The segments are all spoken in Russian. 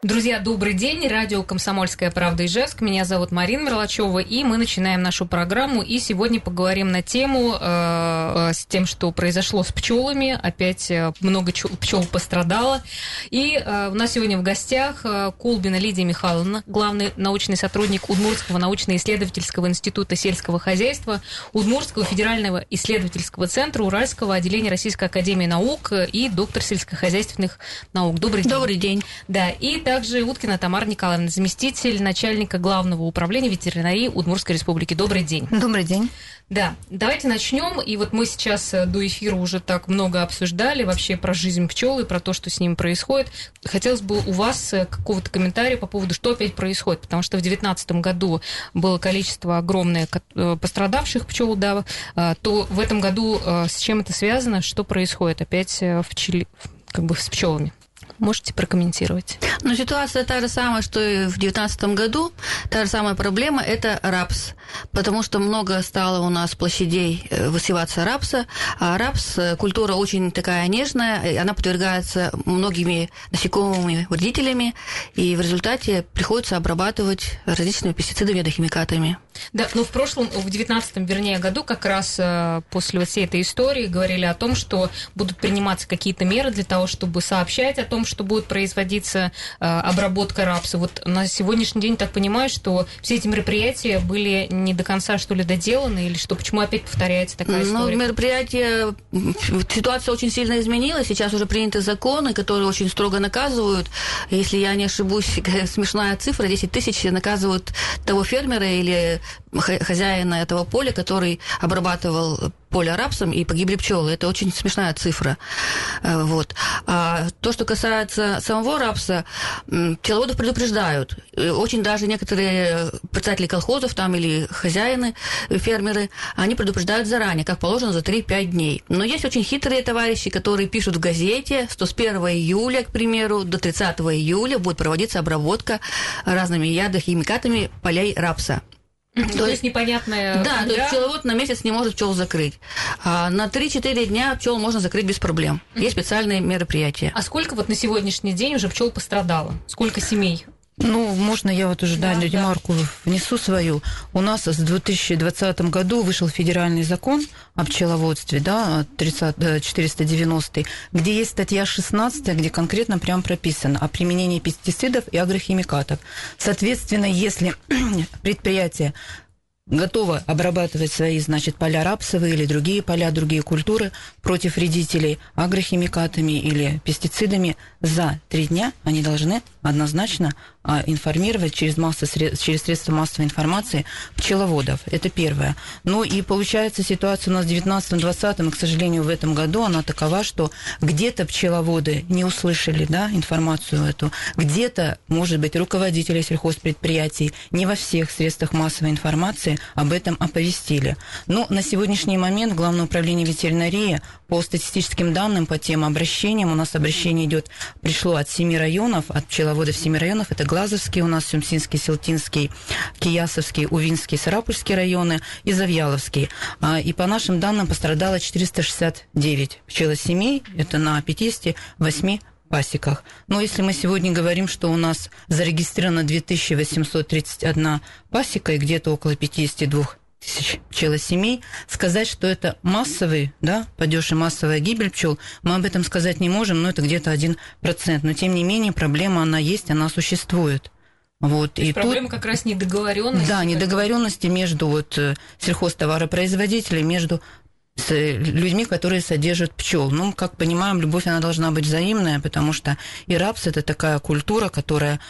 Друзья, добрый день. Радио «Комсомольская правда» Ижевск. Меня зовут Марина Мерлачева, и мы начинаем нашу программу. И сегодня поговорим на тему э, с тем, что произошло с пчелами. Опять э, много пчел пострадало. И э, у нас сегодня в гостях э, Колбина Лидия Михайловна, главный научный сотрудник Удмуртского научно-исследовательского института сельского хозяйства, Удмуртского федерального исследовательского центра Уральского отделения Российской академии наук и доктор сельскохозяйственных наук. Добрый день. Добрый день. Да, и также Уткина Тамара Николаевна, заместитель начальника главного управления ветеринарии Удмуртской республики. Добрый день. Добрый день. Да, давайте начнем. И вот мы сейчас э, до эфира уже так много обсуждали вообще про жизнь пчелы, про то, что с ним происходит. Хотелось бы у вас э, какого-то комментария по поводу, что опять происходит, потому что в 2019 году было количество огромное э, пострадавших пчел, да, то в этом году с чем это связано, что происходит опять в пчеле, как бы с пчелами? Можете прокомментировать? Ну, ситуация та же самая, что и в 2019 году. Та же самая проблема – это рапс. Потому что много стало у нас площадей э, высеваться рапса. А рапс – культура очень такая нежная, она подвергается многими насекомыми вредителями, и в результате приходится обрабатывать различными пестицидами и химикатами. Да, но в прошлом, в 19 вернее, году, как раз э, после всей этой истории, говорили о том, что будут приниматься какие-то меры для того, чтобы сообщать о том, что будет производиться э, обработка рапса. Вот на сегодняшний день так понимаю, что все эти мероприятия были не до конца, что ли, доделаны, или что? Почему опять повторяется такая ну, история? Ну, мероприятие... Ситуация очень сильно изменилась. Сейчас уже приняты законы, которые очень строго наказывают. Если я не ошибусь, смешная цифра, 10 тысяч наказывают того фермера или хозяина этого поля, который обрабатывал поле рапсом и погибли пчелы. Это очень смешная цифра. Э, вот. А то, что касается самого рапса, пчеловодов предупреждают. Очень даже некоторые председатели колхозов там или хозяины, фермеры, они предупреждают заранее, как положено, за 3-5 дней. Но есть очень хитрые товарищи, которые пишут в газете, что с 1 июля, к примеру, до 30 июля будет проводиться обработка разными ядами, химикатами полей рапса. То, то есть непонятная. Да, то есть пчеловод на месяц не может пчел закрыть. А на 3-4 дня пчел можно закрыть без проблем. Есть специальные мероприятия. А сколько вот на сегодняшний день уже пчел пострадало? Сколько семей? Ну, можно я вот уже, да, да ремарку внесу свою. У нас в 2020 году вышел федеральный закон о пчеловодстве, да, 30, 490, где есть статья 16, где конкретно прям прописано о применении пестицидов и агрохимикатов. Соответственно, если предприятие готова обрабатывать свои, значит, поля рапсовые или другие поля, другие культуры против вредителей агрохимикатами или пестицидами, за три дня они должны однозначно а, информировать через, массы, через средства массовой информации пчеловодов. Это первое. Ну и получается ситуация у нас в 19-20, и, к сожалению, в этом году она такова, что где-то пчеловоды не услышали да, информацию эту, где-то, может быть, руководители сельхозпредприятий не во всех средствах массовой информации об этом оповестили. Но на сегодняшний момент в Главном управлении ветеринарии по статистическим данным, по тем обращениям, у нас обращение идет, пришло от семи районов, от пчеловодов семи районов, это Глазовский у нас, Сюмсинский, Селтинский, Киясовский, Увинский, Сарапульский районы и Завьяловский. А, и по нашим данным пострадало 469 пчелосемей, это на 58 пасеках. Но если мы сегодня говорим, что у нас зарегистрировано 2831 пасека и где-то около 52 тысяч пчелосемей, сказать, что это массовый, да, падеж и массовая гибель пчел, мы об этом сказать не можем, но это где-то один процент. Но тем не менее проблема, она есть, она существует. Вот, То и проблема тут, как раз недоговоренности. Да, недоговоренности между вот, э, сельхозтоваропроизводителями, между с людьми, которые содержат пчел. Ну, как понимаем, любовь, она должна быть взаимная, потому что и рапс – это такая культура, которая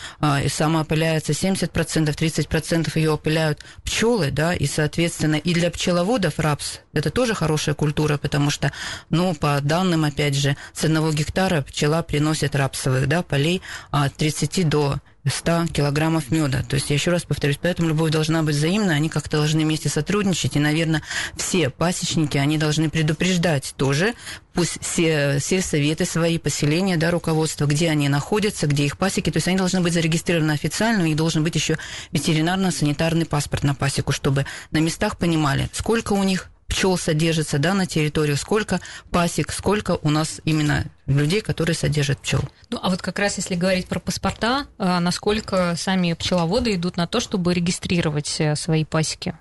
и сама опыляется 70%, 30% ее опыляют пчелы, да, и, соответственно, и для пчеловодов рапс – это тоже хорошая культура, потому что, ну, по данным, опять же, с одного гектара пчела приносит рапсовых, да, полей от 30 до 100 килограммов меда. То есть, я еще раз повторюсь, поэтому любовь должна быть взаимной, они как-то должны вместе сотрудничать, и, наверное, все пасечники, они должны предупреждать тоже, пусть все сельсоветы свои, поселения, да, руководство, где они находятся, где их пасеки, то есть они должны быть зарегистрированы официально, них должен быть еще ветеринарно-санитарный паспорт на пасеку, чтобы на местах понимали, сколько у них пчел содержится да, на территории, сколько пасек, сколько у нас именно людей, которые содержат пчел. Ну, а вот как раз если говорить про паспорта, а, насколько сами пчеловоды идут на то, чтобы регистрировать э, свои пасеки?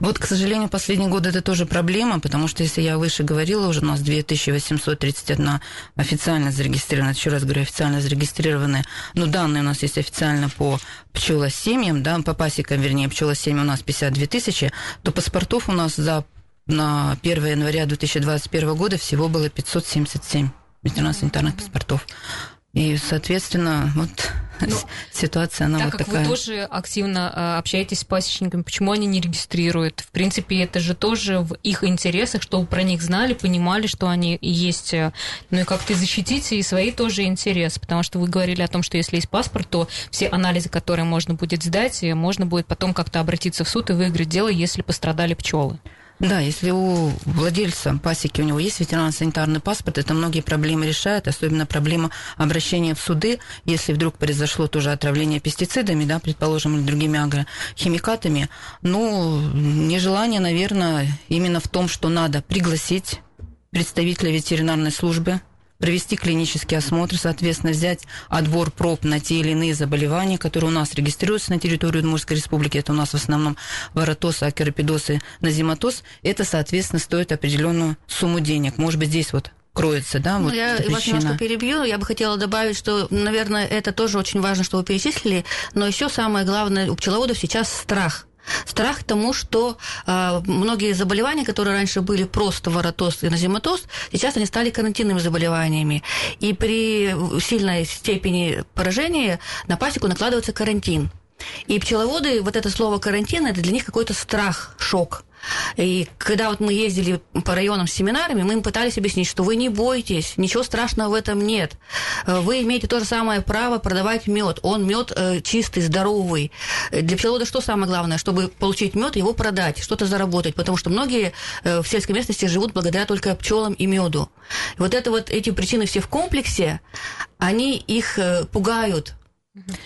Вот, к сожалению, последние годы это тоже проблема, потому что, если я выше говорила, уже у нас 2831 официально зарегистрированная, еще раз говорю, официально зарегистрированные, но данные у нас есть официально по пчелосемьям, да, по пасекам, вернее, пчелосемьям у нас 52 тысячи, то паспортов у нас за на 1 января 2021 года всего было 577 ветеринарно-санитарных паспортов. И, соответственно, вот ну, ситуация, она так вот как такая. вы тоже активно а, общаетесь с пасечниками, почему они не регистрируют? В принципе, это же тоже в их интересах, чтобы про них знали, понимали, что они есть. Э, ну и как-то защитить и свои тоже интересы, потому что вы говорили о том, что если есть паспорт, то все анализы, которые можно будет сдать, можно будет потом как-то обратиться в суд и выиграть дело, если пострадали пчелы. Да, если у владельца пасеки у него есть ветеринарно-санитарный паспорт, это многие проблемы решает, особенно проблема обращения в суды, если вдруг произошло тоже отравление пестицидами, да, предположим, или другими агрохимикатами. Ну, нежелание, наверное, именно в том, что надо пригласить представителя ветеринарной службы провести клинический осмотр, соответственно, взять отбор проб на те или иные заболевания, которые у нас регистрируются на территории Удмуртской республики. Это у нас в основном воротоз, акеропидоз и назематоз. Это, соответственно, стоит определенную сумму денег. Может быть, здесь вот кроется, да, ну, вот я причина. вас немножко перебью. Я бы хотела добавить, что, наверное, это тоже очень важно, что вы перечислили, но еще самое главное у пчеловодов сейчас страх – Страх тому, что э, многие заболевания, которые раньше были просто воротоз и назематоз, сейчас они стали карантинными заболеваниями. И при сильной степени поражения на пасеку накладывается карантин. И пчеловоды, вот это слово карантин, это для них какой-то страх, шок. И когда вот мы ездили по районам с семинарами, мы им пытались объяснить, что вы не бойтесь, ничего страшного в этом нет. Э, вы имеете то же самое право продавать мед. Он мед э, чистый, здоровый. Для пчеловода что самое главное? Чтобы получить мед, его продать, что-то заработать. Потому что многие э, в сельской местности живут благодаря только пчелам и меду. вот это вот эти причины все в комплексе, они их пугают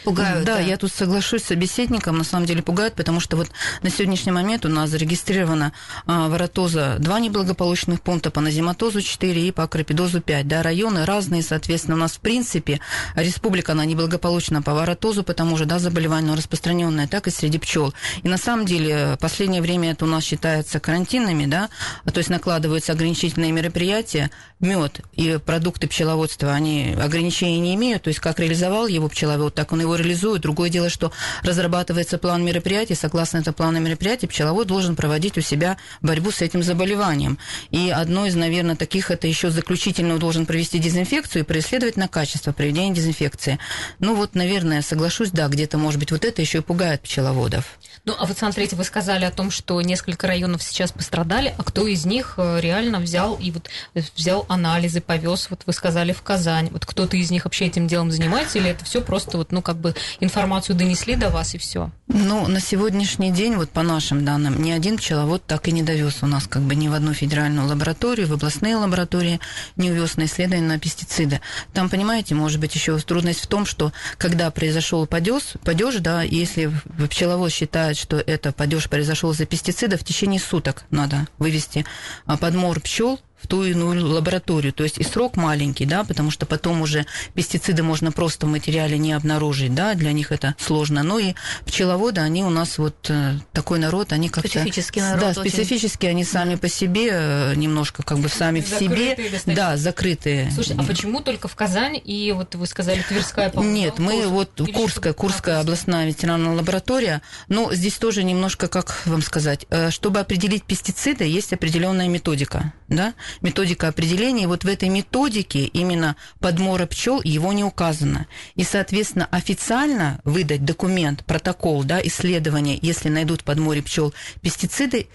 Пугают. Да, да, я тут соглашусь с собеседником, на самом деле пугают, потому что вот на сегодняшний момент у нас зарегистрировано а, воротоза два неблагополучных пункта, по назематозу 4 и по акропидозу 5. Да, районы разные, соответственно, у нас в принципе республика, она неблагополучна по воротозу, потому что, да, заболевание распространенное, так и среди пчел. И на самом деле последнее время это у нас считается карантинными, да, то есть накладываются ограничительные мероприятия, мед и продукты пчеловодства, они ограничений не имеют, то есть как реализовал его пчеловод, так он его реализует. Другое дело, что разрабатывается план мероприятий, согласно этому плану мероприятий, пчеловод должен проводить у себя борьбу с этим заболеванием. И одно из, наверное, таких, это еще заключительно должен провести дезинфекцию и происследовать на качество проведения дезинфекции. Ну вот, наверное, соглашусь, да, где-то, может быть, вот это еще и пугает пчеловодов. Ну, а вот смотрите, вы сказали о том, что несколько районов сейчас пострадали, а кто из них э, реально взял и вот взял анализы, повез, вот вы сказали, в Казань. Вот кто-то из них вообще этим делом занимается, или это все просто вот вот, ну, как бы информацию донесли до вас и все? Ну, на сегодняшний день, вот по нашим данным, ни один пчеловод так и не довез у нас как бы ни в одну федеральную лабораторию, в областные лаборатории не увез на исследование на пестициды. Там, понимаете, может быть еще трудность в том, что когда произошел падеж, падеж, да, если пчеловод считает, что это падеж произошел за пестициды, в течение суток надо вывести а, подмор пчел в ту иную лабораторию. То есть и срок маленький, да, потому что потом уже пестициды можно просто в материале не обнаружить, да, для них это сложно. Но и пчеловоды, они у нас вот э, такой народ, они как-то... Специфический народ. Да, специфически они сами по себе, э, немножко как бы сами в себе. Достаточно. Да, закрытые. Слушай, а почему только в Казань и вот вы сказали Тверская, по Нет, мы Курск, вот Курская, Курская областная ветеринарная лаборатория, но здесь тоже немножко, как вам сказать, э, чтобы определить пестициды, есть определенная методика, да, методика определения. вот в этой методике именно подмора пчел его не указано. И, соответственно, официально выдать документ, протокол да, исследования, если найдут в подморе пчел пестициды,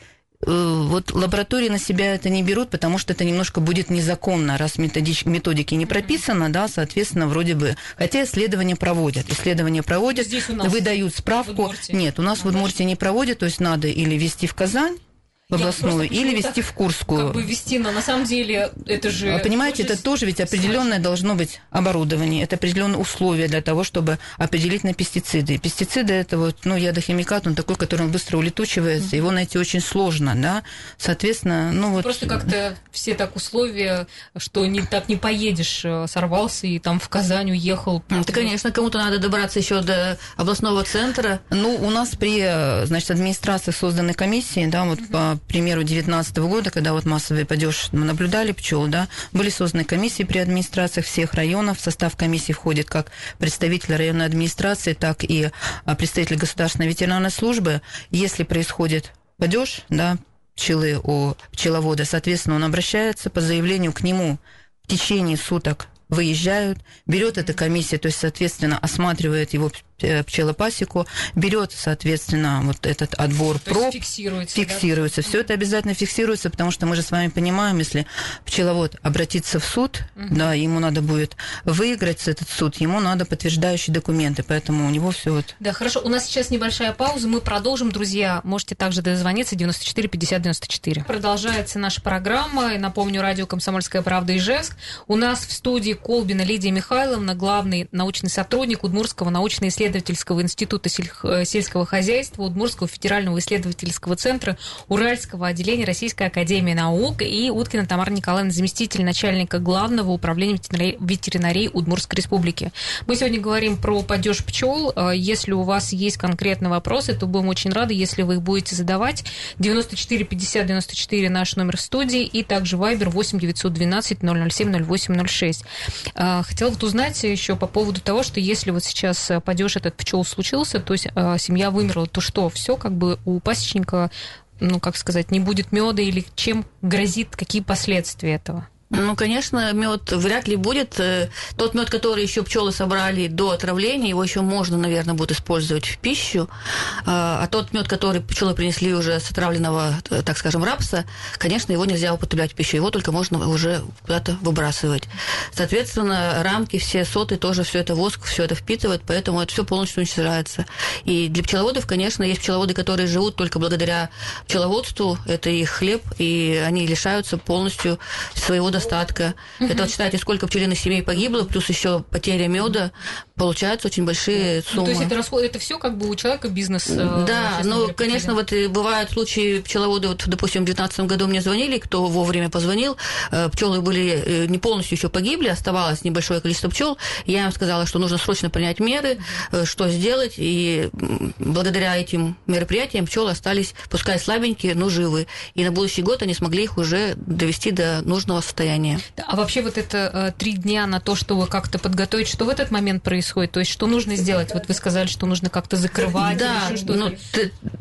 Э, вот лаборатории на себя это не берут, потому что это немножко будет незаконно, раз методич, методики не прописано, да, соответственно, вроде бы. Хотя исследования проводят. Исследования проводят, выдают справку. Нет, у нас в Удмуртии не проводят, то есть надо или вести в Казань, в областную или вести в Курскую. Как бы вести, но на самом деле это же... Понимаете, тоже это тоже ведь определенное должно быть оборудование, это определенные условия для того, чтобы определить на пестициды. Пестициды это вот, ну, ядохимикат, он такой, который он быстро улетучивается, mm-hmm. его найти очень сложно, да, соответственно, ну вот... Просто как-то все так условия, что не, так не поедешь, э, сорвался и там в Казань уехал. Ну, это, конечно, кому-то надо добраться еще до областного центра. Ну, у нас при, э, значит, администрации созданы комиссии, да, вот mm-hmm. по примеру, 2019 года, когда вот массовый падеж мы наблюдали пчел, да, были созданы комиссии при администрациях всех районов. В состав комиссии входит как представители районной администрации, так и а, представители государственной ветеринарной службы. Если происходит падеж, да, пчелы у пчеловода, соответственно, он обращается по заявлению к нему в течение суток выезжают, берет эта комиссия, то есть, соответственно, осматривает его пчелопасеку, берет, соответственно, вот этот отбор То проб. фиксируется. Фиксируется. Да? Все это обязательно фиксируется, потому что мы же с вами понимаем, если пчеловод обратится в суд, угу. да, ему надо будет выиграть этот суд, ему надо подтверждающие документы, поэтому у него все вот. Да, хорошо. У нас сейчас небольшая пауза, мы продолжим, друзья. Можете также дозвониться 94 50 94. Продолжается наша программа. Напомню, радио «Комсомольская правда» Ижевск. У нас в студии Колбина Лидия Михайловна, главный научный сотрудник Удмурского научно-исследовательского исследовательского института э, сельского хозяйства, Удмурского федерального исследовательского центра, Уральского отделения Российской академии наук и Уткина Тамара Николаевна, заместитель начальника главного управления ветеринарии, Удмурской республики. Мы сегодня говорим про падеж пчел. Э, если у вас есть конкретные вопросы, то будем очень рады, если вы их будете задавать. 94 50 94 наш номер студии и также Viber 8 912 007 08 06. Хотела вот узнать еще по поводу того, что если вот сейчас падеж этот пчел случился, то есть э, семья вымерла, то что, все как бы у пасечника, ну, как сказать, не будет меда или чем грозит, какие последствия этого? Ну, конечно, мед вряд ли будет. Э, тот мед, который еще пчелы собрали до отравления, его еще можно, наверное, будет использовать в пищу. А, а тот мед, который пчелы принесли уже с отравленного, э, так скажем, рапса, конечно, его нельзя употреблять в пищу. Его только можно уже куда-то выбрасывать. Соответственно, рамки, все соты тоже все это воск, все это впитывает, поэтому это все полностью уничтожается. И для пчеловодов, конечно, есть пчеловоды, которые живут только благодаря пчеловодству, это их хлеб, и они лишаются полностью своего достоинства достатка. Угу. Это вот считайте, сколько пчелиных семей погибло, плюс еще потеря меда. Получаются очень большие суммы. Ну, то есть это расход, это все как бы у человека бизнес. Э, да, но, конечно, вот бывают случаи пчеловоды, вот, допустим, в 2019 году мне звонили, кто вовремя позвонил, э, пчелы были э, не полностью еще погибли, оставалось небольшое количество пчел. Я им сказала, что нужно срочно принять меры, что сделать, и благодаря этим мероприятиям пчелы остались, пускай слабенькие, но живы. И на будущий год они смогли их уже довести до нужного состояния. А вообще вот это э, три дня на то, чтобы как-то подготовить, что в этот момент происходит? То есть что нужно сделать? Вот вы сказали, что нужно как-то закрывать. Да, ну,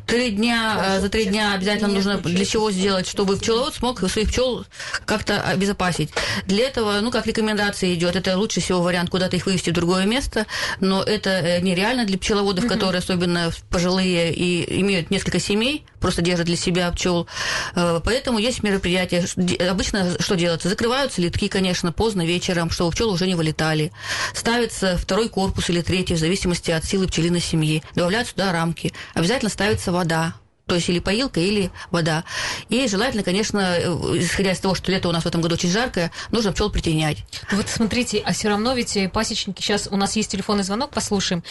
три дня, э, за три дня обязательно нужно для чего сделать, чтобы пчеловод смог своих пчел как-то обезопасить. Для этого, ну, как рекомендация идет, это лучше всего вариант куда-то их вывести в другое место, но это э, нереально для пчеловодов, которые особенно пожилые и имеют несколько семей, просто держат для себя пчел. Поэтому есть мероприятия. Обычно что делается? Закрываются литки, конечно, поздно вечером, чтобы пчелы уже не вылетали. Ставится второй корпус или третий, в зависимости от силы пчелиной семьи. Добавляют сюда рамки. Обязательно ставится вода, то есть или поилка, или вода. И желательно, конечно, исходя из того, что лето у нас в этом году очень жаркое, нужно пчел притенять. Вот смотрите, а все равно ведь пасечники, сейчас у нас есть телефонный звонок, послушаем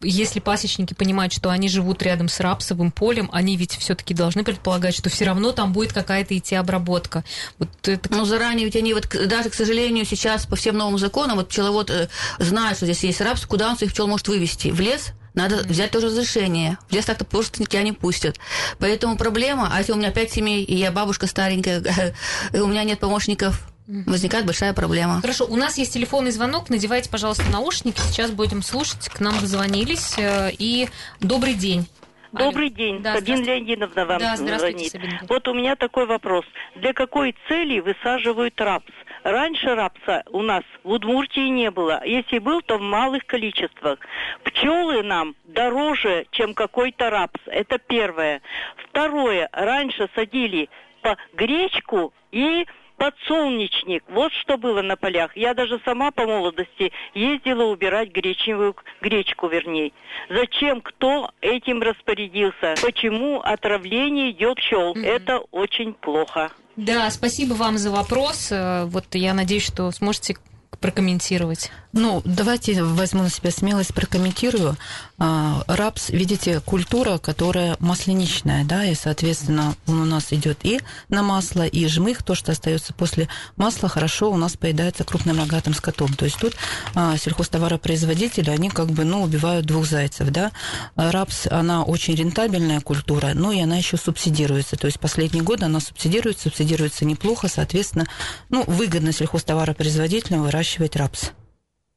если пасечники понимают, что они живут рядом с рапсовым полем, они ведь все-таки должны предполагать, что все равно там будет какая-то идти обработка. Вот это... Ну, заранее ведь они вот даже, к сожалению, сейчас по всем новым законам, вот пчеловод э, знает, что здесь есть рапс, куда он своих пчел может вывести? В лес? Надо mm-hmm. взять тоже разрешение. В лес так-то просто тебя не пустят. Поэтому проблема, а если у меня пять семей, и я бабушка старенькая, и у меня нет помощников возникает большая проблема. Хорошо, у нас есть телефонный звонок, надевайте, пожалуйста, наушники, сейчас будем слушать, к нам дозвонились, э, и добрый день. Добрый день, да, Сабин Леонидовна вам да, звонит. Сабин. Вот у меня такой вопрос. Для какой цели высаживают рапс? Раньше рапса у нас в Удмуртии не было. Если был, то в малых количествах. Пчелы нам дороже, чем какой-то рапс. Это первое. Второе. Раньше садили по гречку и подсолнечник. Вот что было на полях. Я даже сама по молодости ездила убирать гречневую гречку, вернее. Зачем кто этим распорядился? Почему отравление идет пчел? Mm-hmm. Это очень плохо. Да, спасибо вам за вопрос. Э, вот я надеюсь, что сможете прокомментировать. Ну, давайте возьму на себя смелость, прокомментирую. А, рапс, видите, культура, которая масленичная, да, и, соответственно, он у нас идет и на масло, и жмых, то, что остается после масла, хорошо у нас поедается крупным рогатым скотом. То есть тут а, сельхозтоваропроизводители, они как бы, ну, убивают двух зайцев, да. Рапс, она очень рентабельная культура, но и она еще субсидируется. То есть последние годы она субсидируется, субсидируется неплохо, соответственно, ну, выгодно сельхозтоваропроизводителям выращивать рапс.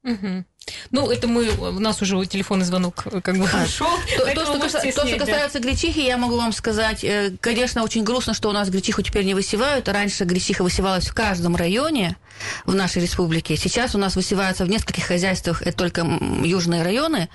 Угу. Ну, это мы, у нас уже телефонный звонок как бы а, шел. То, то, что, каса, то, что касается гречихи, я могу вам сказать, э, конечно, очень грустно, что у нас гречиху теперь не высевают. Раньше гречиха высевалась в каждом районе в нашей республике. Сейчас у нас высеваются в нескольких хозяйствах, это только южные районы.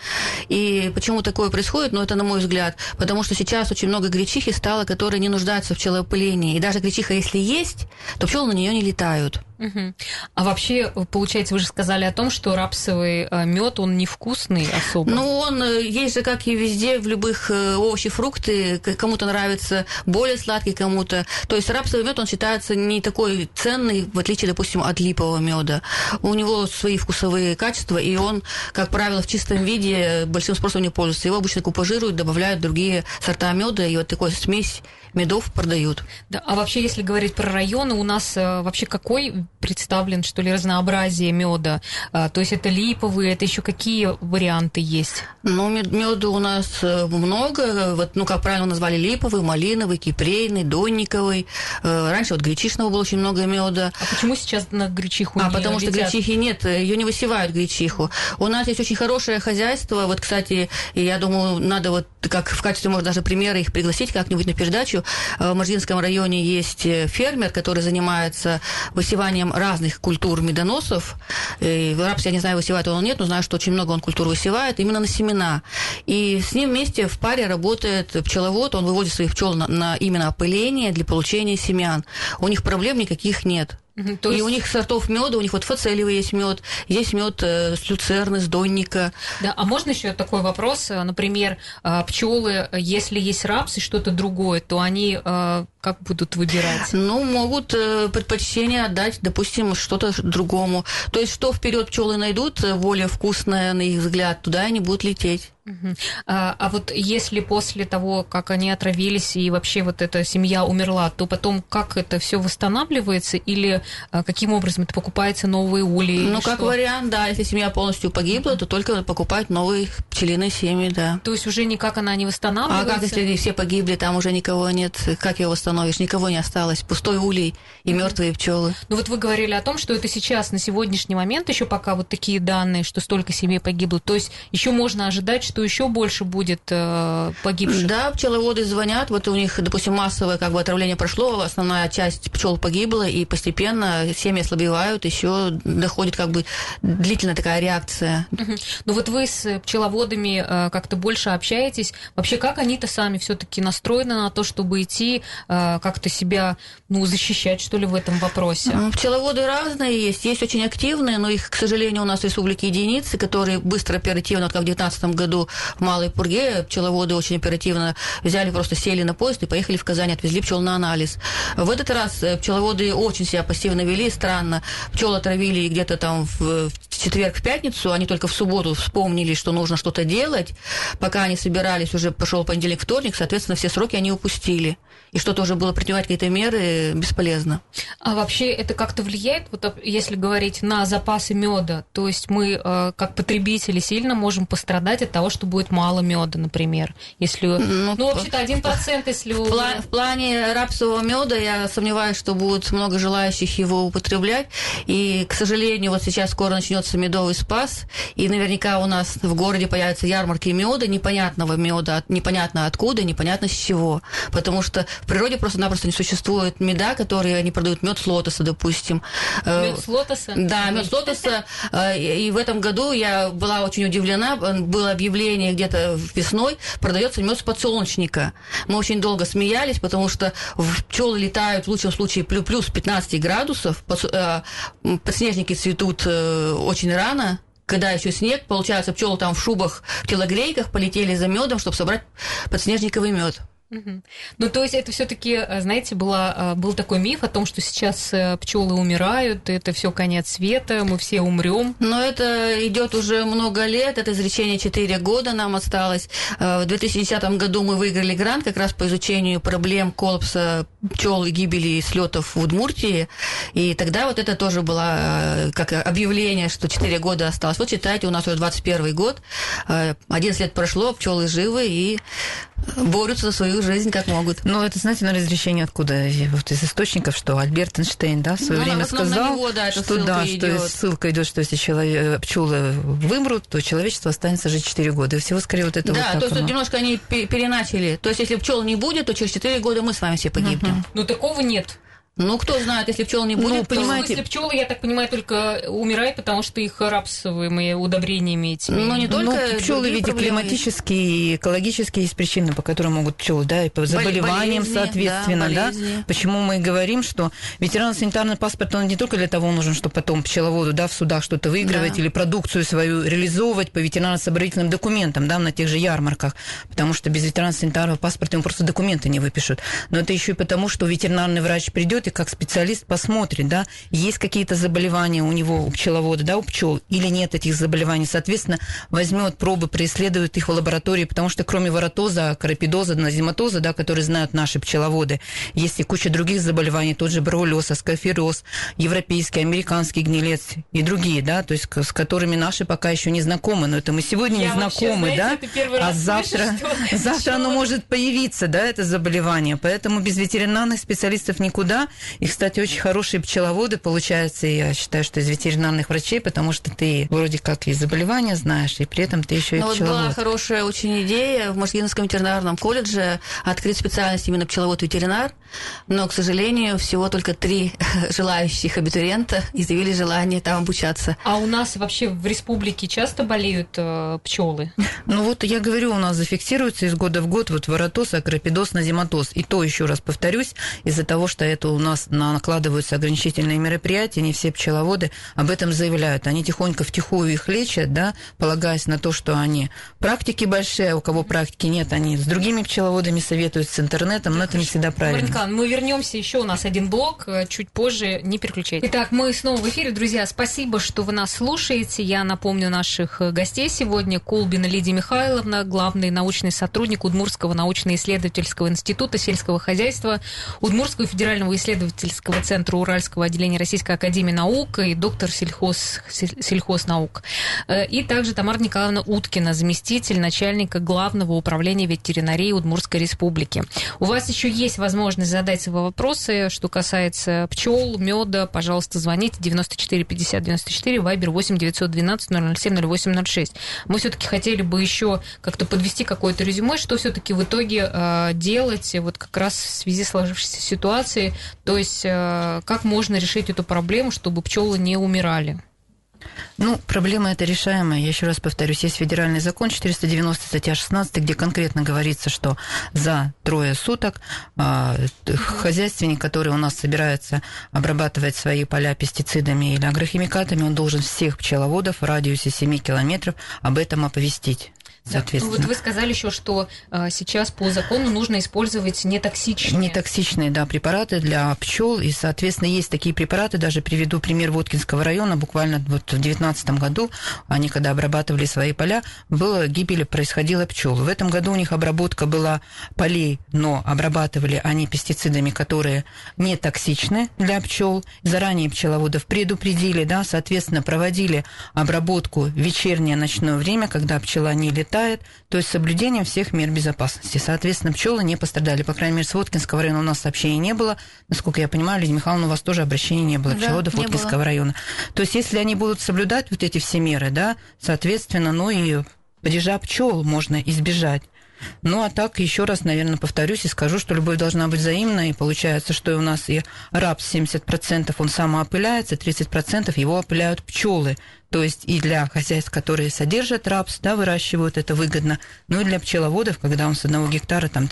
И почему такое происходит? Ну, это на мой взгляд. Потому что сейчас очень много гречихи стало, которые не нуждаются в пчелоопылении. И даже гречиха, если есть, то пчелы на нее не летают. Угу. А вообще, получается, вы же сказали о том, что рапсовый э, мед, он невкусный особо. Ну, он э, есть же, как и везде, в любых э, овощи, фрукты. Кому-то нравится более сладкий, кому-то. То есть рапсовый мед, он считается не такой ценный, в отличие, допустим, от липового меда. У него свои вкусовые качества, и он, как правило, в чистом виде большим спросом не пользуется. Его обычно купажируют, добавляют другие сорта меда, и вот такой смесь медов продают. Да, а вообще, если говорить про районы, у нас вообще какой представлен, что ли, разнообразие меда? То есть это липовые, это еще какие варианты есть? Ну, меда у нас э, много. Вот, ну, как правильно назвали, липовый, малиновый, кипрейный, донниковый. Э, раньше вот гречихного было очень много меда. А почему сейчас на гречиху А потому что летят? гречихи нет, ее не высевают гречиху. У нас есть очень хорошее хозяйство. Вот, кстати, я думаю, надо вот как в качестве, может, даже примера их пригласить как-нибудь на передачу. Э, в Мождинском районе есть фермер, который занимается высеванием разных культур медоносов. И рапс, я не знаю, высевает он нет, но знаю, что очень много он культур высевает именно на семена. И с ним вместе в паре работает пчеловод, он выводит своих пчел на, на именно опыление для получения семян. У них проблем никаких нет. То есть... И у них сортов меда, у них вот фацелевый есть мед, есть мед э, с люцерны, с донника. Да, а можно еще такой вопрос? Например, э, пчелы, если есть рапс и что-то другое, то они э, как будут выбирать? Ну, могут э, предпочтение отдать, допустим, что-то другому. То есть, что вперед пчелы найдут, э, более вкусное, на их взгляд, туда они будут лететь. А, а вот если после того, как они отравились и вообще вот эта семья умерла, то потом как это все восстанавливается или а, каким образом это покупается новые ульи? Ну, как что? вариант, да, если семья полностью погибла, то только покупать новые пчелиные семьи, да. То есть уже никак она не восстанавливается? А как если все погибли, там уже никого нет, как восстанавливать? восстановишь, никого не осталось, пустой улей и мертвые пчелы. Ну вот вы говорили о том, что это сейчас, на сегодняшний момент, еще пока вот такие данные, что столько семей погибло, то есть еще можно ожидать, что еще больше будет э, погибших? Да, пчеловоды звонят, вот у них, допустим, массовое как бы отравление прошло, основная часть пчел погибла, и постепенно семьи ослабевают, еще доходит как бы длительная такая реакция. Угу. Ну вот вы с пчеловодами э, как-то больше общаетесь, вообще как они-то сами все-таки настроены на то, чтобы идти э, как-то себя ну, защищать, что ли, в этом вопросе? Пчеловоды разные есть. Есть очень активные, но их, к сожалению, у нас в республике единицы, которые быстро, оперативно, вот как в 2019 году в Малой Пурге, пчеловоды очень оперативно взяли, просто сели на поезд и поехали в Казань, отвезли пчел на анализ. В этот раз э, пчеловоды очень себя пассивно вели, странно. Пчел отравили где-то там в, в четверг, в пятницу, они только в субботу вспомнили, что нужно что-то делать. Пока они собирались, уже пошел понедельник, вторник, соответственно, все сроки они упустили. И что тоже было принимать какие-то меры бесполезно. А вообще это как-то влияет, вот если говорить на запасы меда, то есть мы э, как потребители сильно можем пострадать от того, что будет мало меда, например. Если, ну, ну вообще-то один процент, если... В, пла- в плане рапсового меда я сомневаюсь, что будет много желающих его употреблять. И, к сожалению, вот сейчас скоро начнется медовый спас, и наверняка у нас в городе появятся ярмарки меда, непонятного меда, непонятно откуда, непонятно с чего. Потому что в природе просто-напросто не существует меда, которые они продают мед с лотоса, допустим. Э, мед с лотоса? Да, мед с лотоса. Э, и в этом году я была очень удивлена. Было объявление где-то весной, продается мед с подсолнечника. Мы очень долго смеялись, потому что пчелы летают в лучшем случае плюс 15 градусов, э, подснежники цветут очень рано, когда еще снег, получается, пчелы там в шубах, в телогрейках полетели за медом, чтобы собрать подснежниковый мед. Ну, то есть это все-таки, э, знаете, была, э, был такой миф о том, что сейчас э, пчелы умирают, это все конец света, мы все умрем. Но это идет уже много лет, это изречение 4 года нам осталось. В 2010 году мы выиграли грант как раз по изучению проблем коллапса пчел и гибели слетов в Удмуртии. И тогда вот это тоже было как объявление, что 4 года осталось. Вот читайте, у нас уже 21 год, 11 лет прошло, пчелы живы и борются за свою жизнь как могут. Ну, это, знаете, на разрешение откуда? Вот из источников, что Альберт Эйнштейн, да, в свое ну, время сказал, него, да, что да, идет. что ссылка идет, что если человек, пчелы вымрут, то человечество останется жить 4 года. И всего скорее вот это да, вот то есть немножко они переначали. То есть если пчел не будет, то через 4 года мы с вами все погибнем. Uh-huh. Ну, такого нет. Ну, кто знает, если пчел не будет, ну, понимаете... Если пчелы, я так понимаю, только умирают, потому что их рапсовыми удобрениями этими. Ну, не только ну, пчелы ведь климатические и экологические есть причины, по которым могут пчелы, да, и по заболеваниям, болезни, соответственно, да, да. Почему мы говорим, что ветеринарно-санитарный паспорт, он не только для того нужен, чтобы потом пчеловоду, да, в судах что-то выигрывать да. или продукцию свою реализовывать по ветеринарно-соборительным документам, да, на тех же ярмарках, потому что без ветеринарно-санитарного паспорта ему просто документы не выпишут. Но это еще и потому, что ветеринарный врач придет придет и как специалист посмотрит, да, есть какие-то заболевания у него, у пчеловода, да, у пчел, или нет этих заболеваний. Соответственно, возьмет пробы, происследует их в лаборатории, потому что кроме воротоза, карапидоза, назематоза, да, которые знают наши пчеловоды, есть и куча других заболеваний, тот же броулез, аскофероз, европейский, американский гнилец и другие, да, то есть с которыми наши пока еще не знакомы, но это мы сегодня Я не знакомы, да, а завтра, слышу, завтра оно может появиться, да, это заболевание, поэтому без ветеринарных специалистов никуда, и, кстати, очень хорошие пчеловоды получаются, я считаю, что из ветеринарных врачей, потому что ты вроде как и заболевания знаешь, и при этом ты еще и Но пчеловод. Вот была хорошая очень идея в Можгинском ветеринарном колледже открыть специальность именно пчеловод-ветеринар, но, к сожалению, всего только три желающих абитуриента изъявили желание там обучаться. А у нас вообще в республике часто болеют э, пчелы? Ну вот я говорю, у нас зафиксируется из года в год вот воротоз, акропидоз, назематоз. И то, еще раз повторюсь, из-за того, что это у нас накладываются ограничительные мероприятия, не все пчеловоды об этом заявляют. Они тихонько втихую их лечат, да, полагаясь на то, что они практики большие, а у кого практики нет, они с другими пчеловодами советуют, с интернетом, но это не всегда правильно. Маринкан, мы вернемся еще у нас один блок, э, чуть позже, не переключайтесь. Итак, мы снова в эфире, друзья, спасибо, что вы нас слушаете. Я напомню наших э, гостей сегодня. Колбина Лидия Михайловна, главный научный сотрудник Удмурского научно-исследовательского института сельского хозяйства, Удмурского федерального исследовательского центра Уральского отделения Российской Академии Наук и доктор сельхоз, сельхознаук. Э, и также Тамара Николаевна Уткина, заместитель начальника Главного управления ветеринарии Удмурской Республики. У вас еще есть возможность задать свои вопросы, что касается пчел, меда. Пожалуйста, звоните 94 50 94, вайбер 8 912 007 0806. Мы все-таки хотели бы еще как-то подвести какое-то резюме, что все-таки в итоге э, делать вот как раз в связи с сложившейся ситуацией то есть э, как можно решить эту проблему, чтобы пчелы не умирали? Ну, проблема эта решаемая. Я еще раз повторюсь, есть федеральный закон 490 статья 16, где конкретно говорится, что за трое суток э, хозяйственник, который у нас собирается обрабатывать свои поля пестицидами или агрохимикатами, он должен всех пчеловодов в радиусе 7 километров об этом оповестить соответственно. вот вы сказали еще, что э, сейчас по закону нужно использовать нетоксичные. Нетоксичные, да, препараты для пчел, и, соответственно, есть такие препараты, даже приведу пример Воткинского района, буквально вот в 2019 году, они когда обрабатывали свои поля, было гибель происходила пчел. В этом году у них обработка была полей, но обрабатывали они пестицидами, которые не токсичны для пчел. Заранее пчеловодов предупредили, да, соответственно, проводили обработку в вечернее ночное время, когда пчела не летает летает, то есть соблюдением всех мер безопасности. Соответственно, пчелы не пострадали. По крайней мере, с Воткинского района у нас сообщений не было. Насколько я понимаю, Лидия Михайловна, у вас тоже обращений не было, Да, пчеловодов не Воткинского было. района. То есть, если они будут соблюдать вот эти все меры, да, соответственно, ну и падежа пчел можно избежать. Ну, а так, еще раз, наверное, повторюсь и скажу, что любовь должна быть взаимной. И получается, что у нас и рапс 70% он самоопыляется, 30% его опыляют пчелы. То есть и для хозяйств, которые содержат рапс, да, выращивают это выгодно, ну и для пчеловодов, когда он с одного гектара там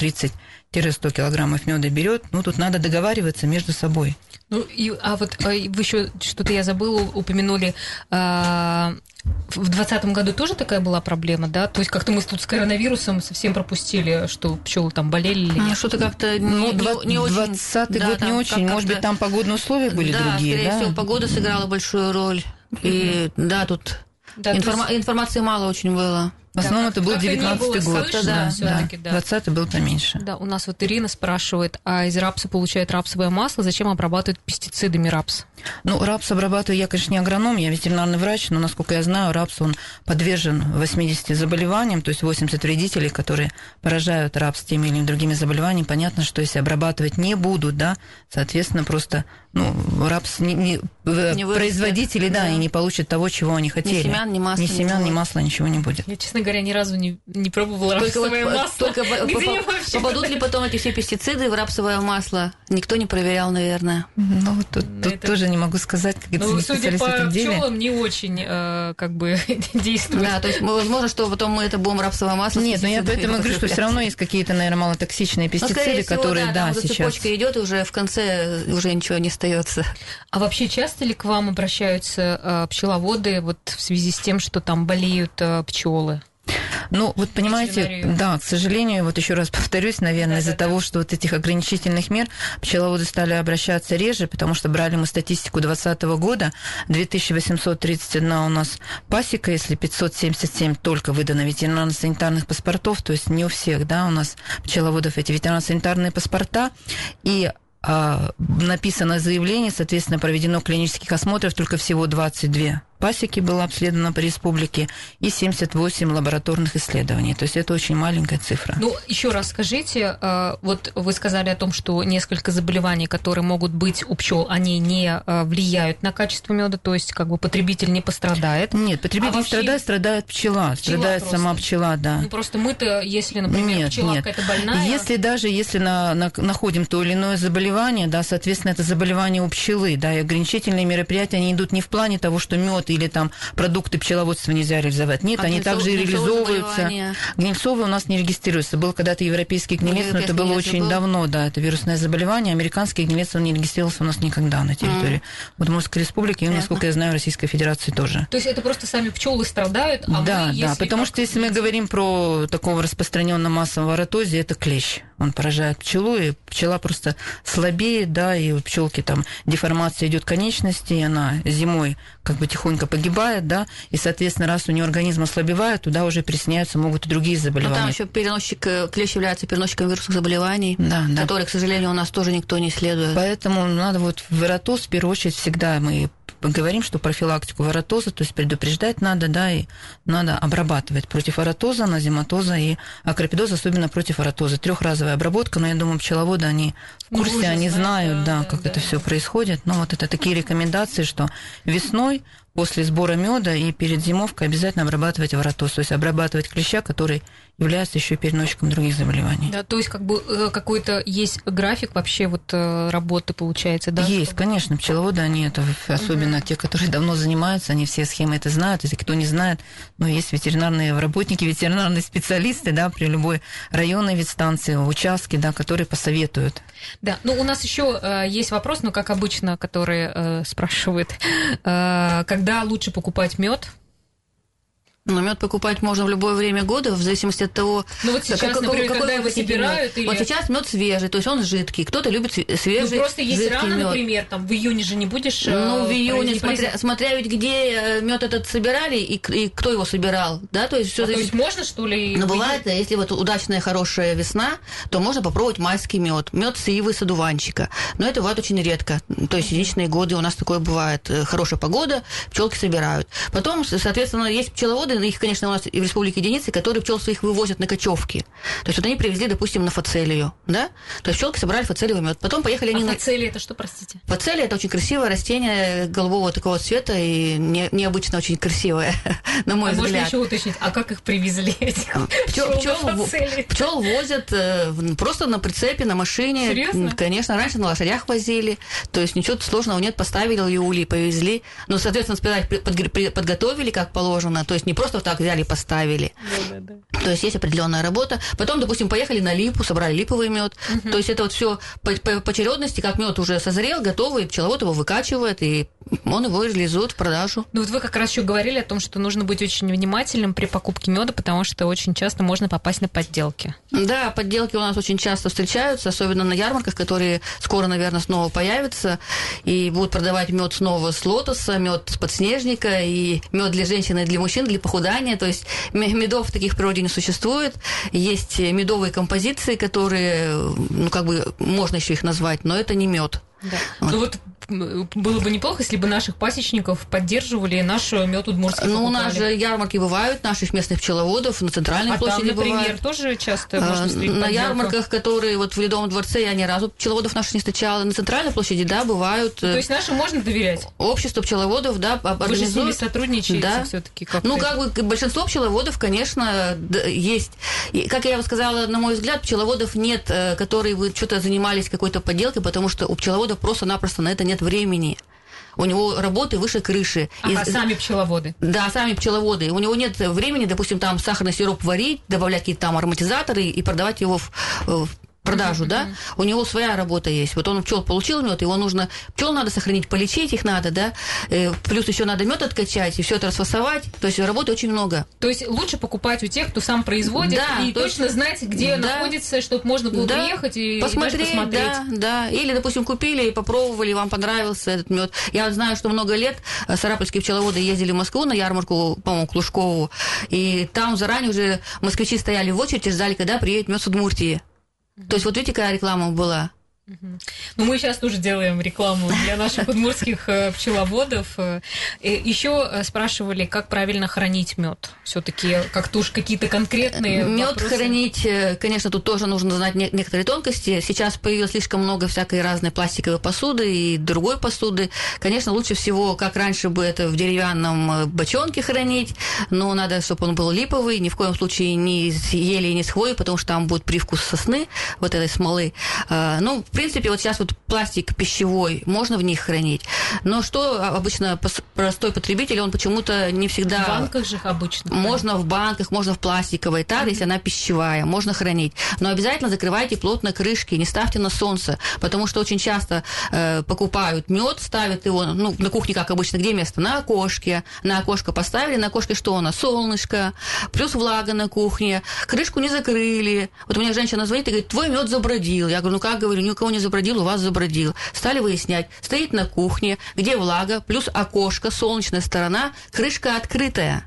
30-100 килограммов меда берет, ну тут надо договариваться между собой. Ну, и, а вот а, вы еще что-то я забыла, упомянули. а, в двадцатом году тоже такая была проблема, да? То есть как-то мы тут с коронавирусом совсем пропустили, что пчелы там болели или Ну, нет? Что-то как-то не, Ну, не- два- не очень... 20-й да, год не там очень, как- может быть, там погодные условия были да, другие, скорее да? всего, погода сыграла большую роль. И да, тут Да, информа- есть- информации мало очень было. В основном Да, это был как-то не 19 было год. слышно да, всё-таки, да. 20 был поменьше. Да, у нас вот Ирина спрашивает, а из рапса получают рапсовое масло, зачем обрабатывают пестицидами рапс? Ну, рапс обрабатываю, я, конечно, не агроном, я ветеринарный врач, но, насколько я знаю, рапс, он подвержен 80 заболеваниям, то есть 80 вредителей, которые поражают рапс теми или другими заболеваниями. Понятно, что если обрабатывать не будут, да, соответственно, просто, ну, рапс не, не- э, Не производители, да, да. и не получат того, чего они хотели. семян, ни масла Ни не семян, ни масла, ничего не будет. Я, честно говоря, ни разу не, не пробовала Только, вот, рапсовое по- масло. только по- Где попа- вообще попадут ли потом эти все пестициды в рапсовое масло? Никто не проверял, наверное. Ну, вот тут, тут это- тоже не могу сказать, как это Ну, не судя по этом деле. пчелам, не очень э, как бы действует. Да, то есть возможно, что потом мы это будем рапсовое масло. Нет, но я поэтому говорю, что все равно есть какие-то, наверное, малотоксичные Ну, пестициды, которые, да, да, там уже сейчас... цепочка идет, и уже в конце уже ничего не остается. А вообще часто ли к вам обращаются э, пчеловоды вот в связи с тем, что там болеют э, пчелы? Ну, вот понимаете, да, к сожалению, вот еще раз повторюсь, наверное, из-за Да-да-да. того, что вот этих ограничительных мер пчеловоды стали обращаться реже, потому что брали мы статистику 2020 года, 2831 у нас пасека, если 577 только выдано ветеринарно-санитарных паспортов, то есть не у всех, да, у нас пчеловодов эти ветеринарно-санитарные паспорта, и а, написано заявление, соответственно, проведено клинических осмотров, только всего 22 пасеки было обследовано по республике и 78 лабораторных исследований. То есть это очень маленькая цифра. Ну, еще раз скажите, э, вот вы сказали о том, что несколько заболеваний, которые могут быть у пчел, они не э, влияют на качество меда, то есть как бы потребитель не пострадает. Нет, потребитель А вообще- страдает, страдает пчела, страдает просто. сама пчела, да. Ну, просто мы-то, если, например, Нет, пчела нет. какая-то больная... Если даже если на, на- находим то или иное заболевание, да, соответственно, это заболевание у пчелы, да, и ограничительные мероприятия, они идут не в плане того, что мед или там продукты пчеловодства нельзя реализовать. Нет, А они гнильцо- также гнильцовые реализовываются. Гнильцовый у нас не регистрируется. Был когда-то европейский гнилец, но это было очень был. давно, да, это вирусное заболевание. Американский гнилец, он не регистрировался у нас никогда на территории Удмуртской республики, и, насколько я знаю, Российской Федерации тоже. То есть это просто сами пчелы страдают, а да, мы, да, потому что если мы говорим про такого распространенного массового ротозе, это клещ. Он поражает пчелу, и пчела просто слабеет, да, и у пчелки там деформация идет конечности, и она зимой как бы тихонько погибает, да, и, соответственно, раз у нее организм ослабевает, туда уже присоединяются могут и другие Но Ну, там заболевания. еще переносчик, э, клещ является переносчиком вирусных заболеваний, Да, да. которые, к сожалению, у нас тоже никто не исследует. Поэтому надо вот в ротоз, в первую очередь, всегда мы говорим, что профилактику воротоза, то есть предупреждать надо, да, и надо обрабатывать против воротоза, назематоза и акропидоза, особенно против воротоза. Трехразовая обработка, но я думаю, пчеловоды, они в Ну, курсе, уже они знают, да, да, как да. это все происходит. Но вот это такие рекомендации, что весной после сбора меда и перед зимовкой обязательно обрабатывать воротоз, то есть обрабатывать клеща, который является еще переносчиком других заболеваний. Да, то есть как бы э, какой-то есть график вообще вот э, работы получается, да? Есть, чтобы- конечно, пчеловоды, они это, особенно те, которые давно занимаются, они все схемы это знают, если кто не знает, но есть ветеринарные работники, ветеринарные специалисты, да, при любой районной ветстанции, участке, да, которые посоветуют. Да, ну у нас еще э, есть вопрос, ну как обычно, который э, спрашивает, э, когда лучше покупать мед? Но мед покупать можно в любое время года, в зависимости от того, Ну вот сейчас, например, когда вы его собирают или- Вот сейчас мед свежий, то есть он жидкий. Кто-то любит Ну свежий, просто есть рано, мёд. например, там в июне же не будешь. э, Ну, в июне, произ- смотря, смотря ведь где мед этот собирали и, и кто его собирал, да, то есть все А, то есть можно что ли? Но в бывает, если вот удачная хорошая весна, то можно попробовать майский мед, мед с ивы с одуванчика. Но это бывает очень редко. То есть единичные годы у нас такое бывает. Э, Хорошая погода, пчелки собирают. Потом, соответственно, есть пчеловоды, пчеловоды, их, конечно, у нас и в республике единицы, которые пчел своих вывозят на кочевки. То есть вот они привезли, допустим, на фацелию, да? То есть пчелки собрали фацелиевый мед. Потом поехали они а на... фацелия это что, простите? Фацелия – это очень красивое растение голубого такого цвета и не, необычно очень красивое, на мой а взгляд. можно еще уточнить, а как их привезли, этих Пчел, пчел, пчел, пчел возят э, просто на прицепе, на машине. Серьезно? Конечно, раньше на лошадях возили. То есть ничего сложного нет, поставили ее улей, повезли. Но, соответственно, специально подготовили как положено. То есть не просто вот так взяли и поставили. Да, да, да. То есть есть определенная работа. Потом, допустим, поехали на липу, собрали липовый мед. То есть это вот все по, по, по очередности, как мед уже созрел, готовый, пчеловод его выкачивает, и он его реализует в продажу. Ну вот вы как раз еще говорили о том, что нужно быть очень внимательным при покупке меда, потому что очень часто можно попасть на подделки. Да, подделки у нас очень часто встречаются, особенно на ярмарках, которые скоро, наверное, снова появятся и будут продавать мед снова с лотоса, мед с подснежника и мед для женщин и для мужчин, для похудания. То есть медов таких в природе не существует. Есть медовые композиции, которые, ну, как бы можно еще их назвать, но это не мед. Да. Вот. Ну вот было бы неплохо, если бы наших пасечников поддерживали наш мед удмуртский Ну, покупали. у нас же ярмарки бывают, наших местных пчеловодов, на центральной а площади там, например, бывают. тоже часто можно встретить На подделку? ярмарках, которые вот в Ледовом дворце, я ни разу пчеловодов наших не встречала. На центральной площади, да, бывают. То есть нашим можно доверять? Общество пчеловодов, да, Вы же с ними сотрудничаете Да. все-таки как Ну, как бы большинство пчеловодов, конечно, есть. И, как я вам сказала, на мой взгляд, пчеловодов нет, э, которые бы что-то занимались какой-то подделкой, потому что у пчеловодов просто-напросто на это нет времени. У него работы выше крыши. Ага, И- сами пчеловоды. да, сами пчеловоды. У него нет времени, допустим, там сахарный сироп варить, добавлять какие-то там ароматизаторы и продавать его в, в продажу, да? У него своя работа есть. Вот он пчел получил мед, его нужно пчел надо сохранить, полечить их надо, да? Э, Плюс еще надо мед откачать и все это расфасовать. То есть работы очень много. То есть лучше покупать у тех, кто сам производит, Да, и то есть- точно знать, где Да. находится, чтобы можно было Да, приехать и и посмотреть, даже посмотреть. да, да. Или, допустим, купили и попробовали, вам понравился этот мед. Я знаю, что много лет э, сарапульские пчеловоды ездили в Москву на ярмарку, по-моему, к Лужкову, и там заранее уже москвичи стояли в очередь и ждали, когда приедет мед с Удмуртии. То есть вот видите, какая реклама была. Ну, мы сейчас тоже делаем рекламу для наших удмуртских э, пчеловодов. Э, Еще э, спрашивали, как правильно хранить мед. Все-таки как-то уж какие-то конкретные Мед хранить, конечно, тут тоже нужно знать не- некоторые тонкости. Сейчас появилось слишком много всякой разной пластиковой посуды и другой посуды. Конечно, лучше всего, как раньше бы это в деревянном бочонке хранить, но надо, чтобы он был липовый, ни в коем случае не из ели и не с хвоей, потому что там будет привкус сосны, вот этой смолы. А, Ну, в принципе, вот сейчас вот пластик пищевой, можно в них хранить. Но что обычно простой потребитель, он почему-то не всегда... В банках же обычно. Можно в банках, можно в пластиковой таре, если она пищевая, можно хранить. Но обязательно закрывайте плотно крышки, не ставьте на солнце, потому что очень часто э, покупают мед, ставят его, ну, на кухне, как обычно, где место? На окошке. На окошко поставили, на окошке что у нас? Солнышко, плюс влага на кухне, крышку не закрыли. Вот у меня женщина звонит и говорит, твой мед забродил. Я говорю, ну как, говорю, ни у кого не забродил, у вас забродил. Стали выяснять, стоит на кухне, где влага, плюс окошко, солнечная сторона, крышка открытая.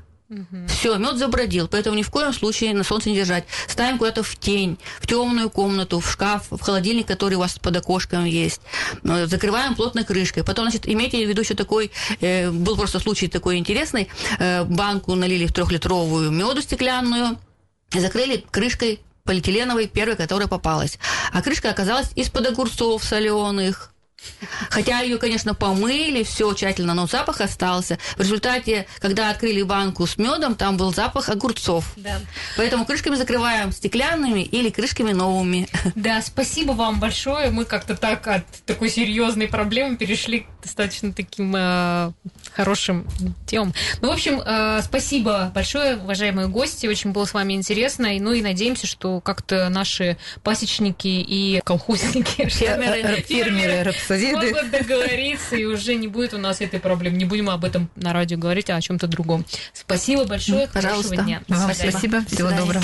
Все, мед забродил, поэтому ни в коем случае на солнце не держать. Ставим куда-то в тень, в темную комнату, в шкаф, в холодильник, который у вас под окошком есть. Э, Закрываем плотной крышкой. Потом, значит, имейте в виду еще такой, э, был просто случай такой интересный. Э, банку налили в трехлитровую меду стеклянную, закрыли крышкой полиэтиленовой, первой, которая попалась. А крышка оказалась из-под огурцов соленых. Хотя ее, конечно, помыли, все тщательно, но запах остался. В результате, когда открыли банку с медом, там был запах огурцов. Да. Поэтому крышками закрываем стеклянными или крышками новыми. Да, спасибо вам большое. Мы как-то так от такой серьезной проблемы перешли к достаточно таким э, хорошим темам. Ну, в общем, э, спасибо большое, уважаемые гости. Очень было с вами интересно. И, ну и надеемся, что как-то наши пасечники и колхозники, фермеры, Фермеры, рапсодиды. смогут договориться, и уже не будет у нас этой проблемы. Не будем об этом на радио говорить, а о чем-то другом. Спасибо большое. Хорошего Пожалуйста. дня. Вам свидания. спасибо. Всего доброго.